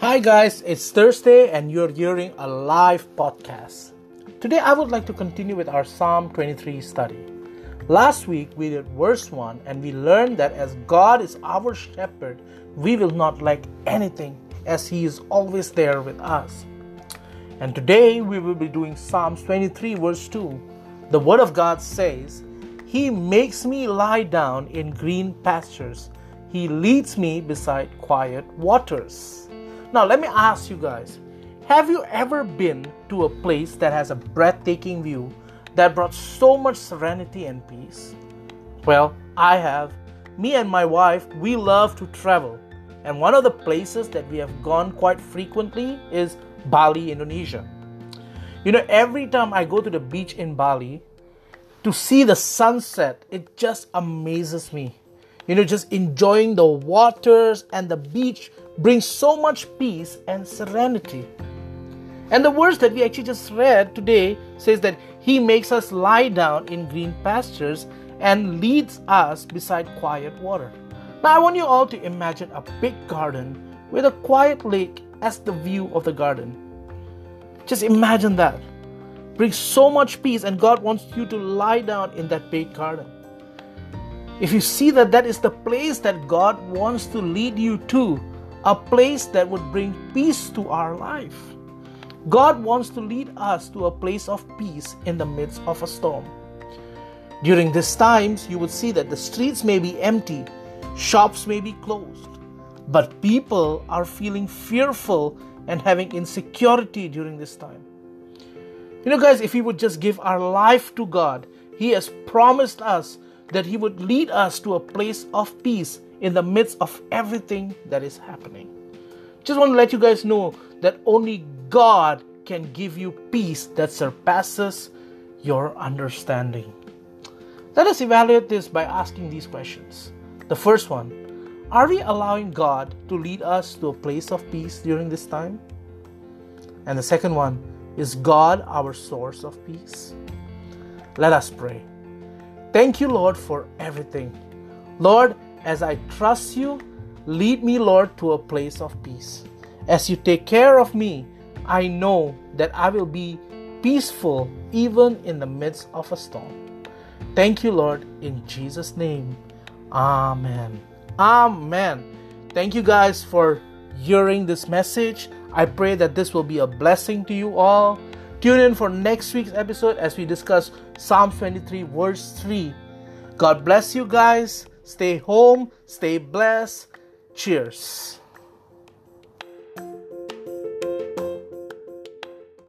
Hi, guys, it's Thursday and you're hearing a live podcast. Today, I would like to continue with our Psalm 23 study. Last week, we did verse 1 and we learned that as God is our shepherd, we will not lack anything as He is always there with us. And today, we will be doing Psalms 23, verse 2. The Word of God says, He makes me lie down in green pastures, He leads me beside quiet waters. Now, let me ask you guys have you ever been to a place that has a breathtaking view that brought so much serenity and peace? Well, I have. Me and my wife, we love to travel. And one of the places that we have gone quite frequently is Bali, Indonesia. You know, every time I go to the beach in Bali to see the sunset, it just amazes me. You know, just enjoying the waters and the beach brings so much peace and serenity. And the verse that we actually just read today says that He makes us lie down in green pastures and leads us beside quiet water. Now, I want you all to imagine a big garden with a quiet lake as the view of the garden. Just imagine that. Brings so much peace, and God wants you to lie down in that big garden. If you see that that is the place that God wants to lead you to, a place that would bring peace to our life. God wants to lead us to a place of peace in the midst of a storm. During these times, you would see that the streets may be empty, shops may be closed, but people are feeling fearful and having insecurity during this time. You know, guys, if we would just give our life to God, He has promised us that He would lead us to a place of peace in the midst of everything that is happening. Just want to let you guys know that only God can give you peace that surpasses your understanding. Let us evaluate this by asking these questions. The first one Are we allowing God to lead us to a place of peace during this time? And the second one Is God our source of peace? Let us pray. Thank you, Lord, for everything. Lord, as I trust you, lead me, Lord, to a place of peace. As you take care of me, I know that I will be peaceful even in the midst of a storm. Thank you, Lord, in Jesus' name. Amen. Amen. Thank you guys for hearing this message. I pray that this will be a blessing to you all. Tune in for next week's episode as we discuss Psalm 23, verse 3. God bless you guys. Stay home, stay blessed. Cheers.